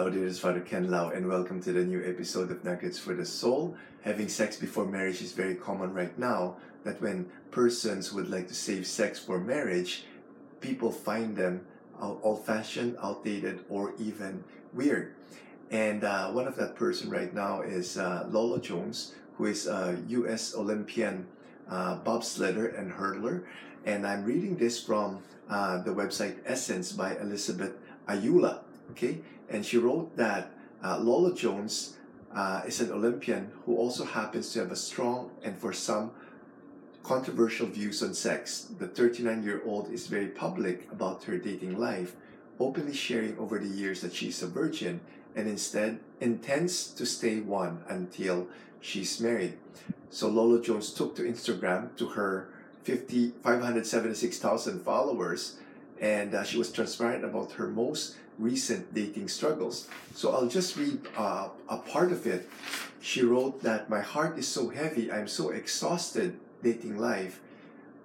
Hello, this is Father Ken Lau, and welcome to the new episode of Nuggets for the Soul. Having sex before marriage is very common right now. That when persons would like to save sex for marriage, people find them old fashioned, outdated, or even weird. And uh, one of that person right now is uh, Lolo Jones, who is a U.S. Olympian uh, bobsledder and hurdler. And I'm reading this from uh, the website Essence by Elizabeth Ayula. Okay, and she wrote that uh, Lolo Jones uh, is an Olympian who also happens to have a strong and for some controversial views on sex. The 39 year old is very public about her dating life, openly sharing over the years that she's a virgin and instead intends to stay one until she's married. So Lolo Jones took to Instagram to her 50, 576,000 followers and uh, she was transparent about her most recent dating struggles. So I'll just read uh, a part of it. She wrote that my heart is so heavy, I'm so exhausted dating life.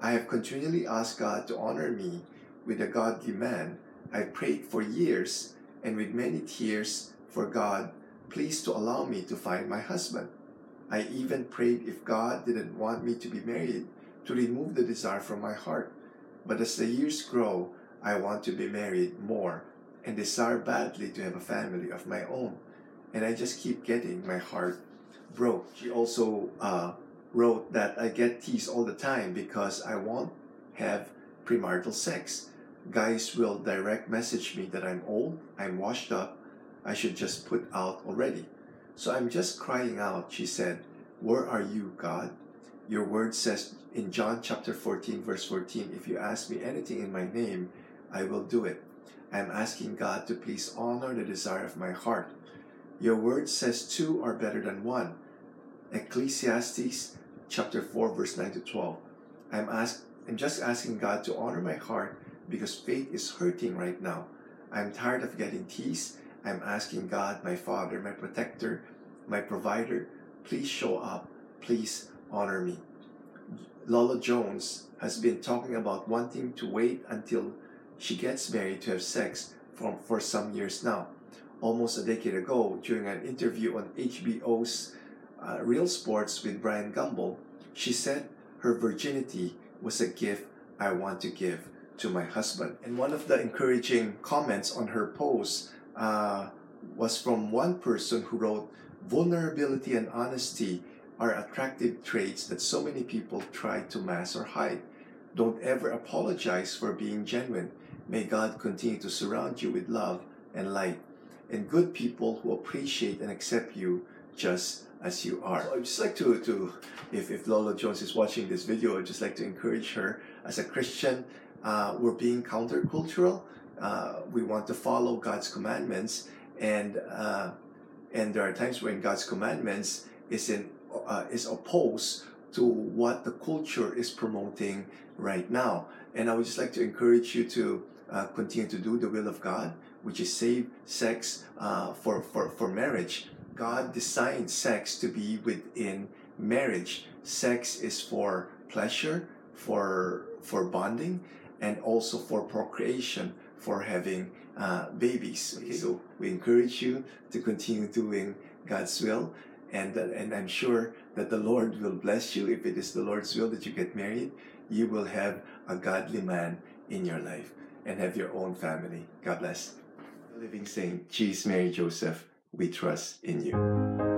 I have continually asked God to honor me with a godly man. I prayed for years and with many tears for God, please to allow me to find my husband. I even prayed if God didn't want me to be married, to remove the desire from my heart. But as the years grow, I want to be married more and desire badly to have a family of my own. And I just keep getting my heart broke. She also uh, wrote that I get teased all the time because I won't have premarital sex. Guys will direct message me that I'm old, I'm washed up, I should just put out already. So I'm just crying out, she said, Where are you, God? Your word says in John chapter 14, verse 14, if you ask me anything in my name, I will do it. I am asking God to please honor the desire of my heart. Your word says two are better than one. Ecclesiastes chapter 4, verse 9 to 12. I'm ask, I'm just asking God to honor my heart because faith is hurting right now. I'm tired of getting teased. I'm asking God, my Father, my protector, my provider, please show up. Please honor me. Lolo Jones has been talking about wanting to wait until she gets married to have sex for, for some years now. Almost a decade ago, during an interview on HBO's uh, Real Sports with Bryant Gumbel, she said her virginity was a gift I want to give to my husband. And one of the encouraging comments on her post uh, was from one person who wrote, Vulnerability and honesty are attractive traits that so many people try to mask or hide. Don't ever apologize for being genuine. May God continue to surround you with love and light and good people who appreciate and accept you just as you are. So I'd just like to, to if, if Lolo Jones is watching this video, I'd just like to encourage her as a Christian. Uh, we're being countercultural. Uh, we want to follow God's commandments, and uh, and there are times when God's commandments is in uh, is opposed to what the culture is promoting right now. And I would just like to encourage you to uh, continue to do the will of God, which is save sex uh, for, for, for marriage. God designed sex to be within marriage. Sex is for pleasure, for, for bonding, and also for procreation, for having uh, babies. Okay? So we encourage you to continue doing God's will. And, and I'm sure that the Lord will bless you. If it is the Lord's will that you get married, you will have a godly man in your life and have your own family. God bless. The living Saint, Jesus, Mary, Joseph, we trust in you.